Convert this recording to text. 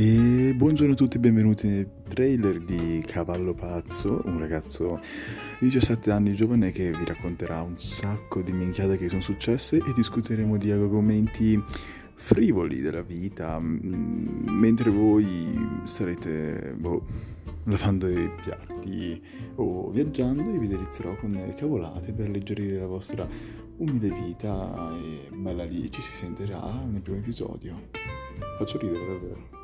E buongiorno a tutti, benvenuti nel trailer di Cavallo Pazzo, un ragazzo di 17 anni giovane che vi racconterà un sacco di minchiate che sono successe e discuteremo di argomenti frivoli della vita, mm, mentre voi starete boh, lavando i piatti o viaggiando e vi delizierò con le cavolate per alleggerire la vostra umile vita e bella lì ci si sentirà nel primo episodio. Faccio ridere davvero.